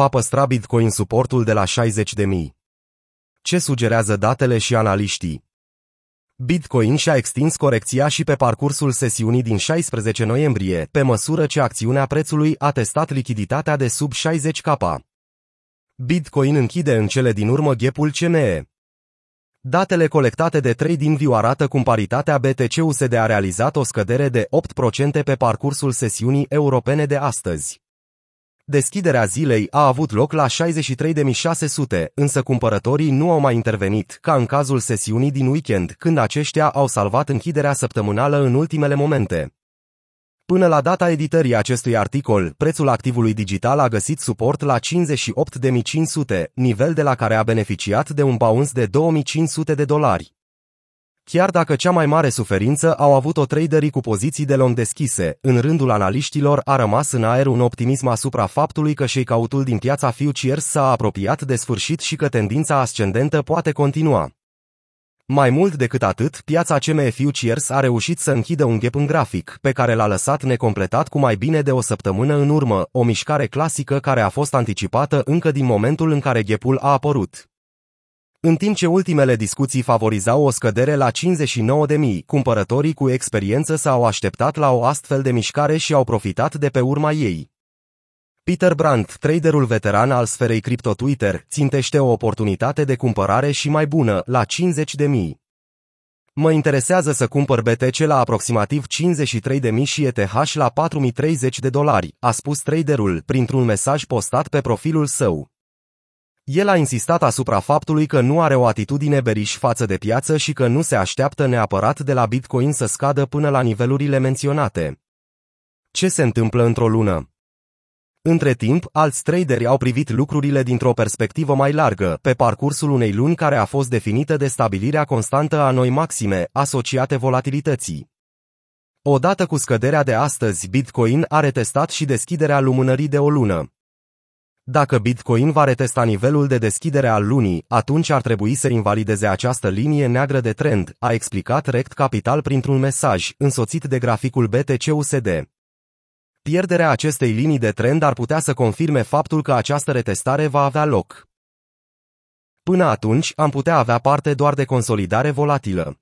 va păstra Bitcoin suportul de la 60.000. Ce sugerează datele și analiștii? Bitcoin și-a extins corecția și pe parcursul sesiunii din 16 noiembrie, pe măsură ce acțiunea prețului a testat lichiditatea de sub 60k. Bitcoin închide în cele din urmă ghepul CME. Datele colectate de TradingView arată cum paritatea BTC-USD a realizat o scădere de 8% pe parcursul sesiunii europene de astăzi. Deschiderea zilei a avut loc la 63.600, însă cumpărătorii nu au mai intervenit, ca în cazul sesiunii din weekend, când aceștia au salvat închiderea săptămânală în ultimele momente. Până la data editării acestui articol, prețul activului digital a găsit suport la 58.500, nivel de la care a beneficiat de un bounce de 2500 de dolari. Chiar dacă cea mai mare suferință au avut-o traderii cu poziții de long deschise, în rândul analiștilor a rămas în aer un optimism asupra faptului că shakeout-ul din piața futures s-a apropiat de sfârșit și că tendința ascendentă poate continua. Mai mult decât atât, piața CME Futures a reușit să închidă un gap în grafic, pe care l-a lăsat necompletat cu mai bine de o săptămână în urmă, o mișcare clasică care a fost anticipată încă din momentul în care gapul a apărut. În timp ce ultimele discuții favorizau o scădere la 59.000, cumpărătorii cu experiență s-au așteptat la o astfel de mișcare și au profitat de pe urma ei. Peter Brandt, traderul veteran al sferei cripto Twitter, țintește o oportunitate de cumpărare și mai bună, la 50.000. Mă interesează să cumpăr BTC la aproximativ 53.000 și ETH la 4.030 de dolari, a spus traderul printr-un mesaj postat pe profilul său. El a insistat asupra faptului că nu are o atitudine beriș față de piață și că nu se așteaptă neapărat de la Bitcoin să scadă până la nivelurile menționate. Ce se întâmplă într-o lună? Între timp, alți traderi au privit lucrurile dintr-o perspectivă mai largă, pe parcursul unei luni care a fost definită de stabilirea constantă a noi maxime, asociate volatilității. Odată cu scăderea de astăzi, Bitcoin a retestat și deschiderea lumânării de o lună. Dacă Bitcoin va retesta nivelul de deschidere al lunii, atunci ar trebui să invalideze această linie neagră de trend, a explicat Rect Capital printr-un mesaj, însoțit de graficul BTC-USD. Pierderea acestei linii de trend ar putea să confirme faptul că această retestare va avea loc. Până atunci, am putea avea parte doar de consolidare volatilă.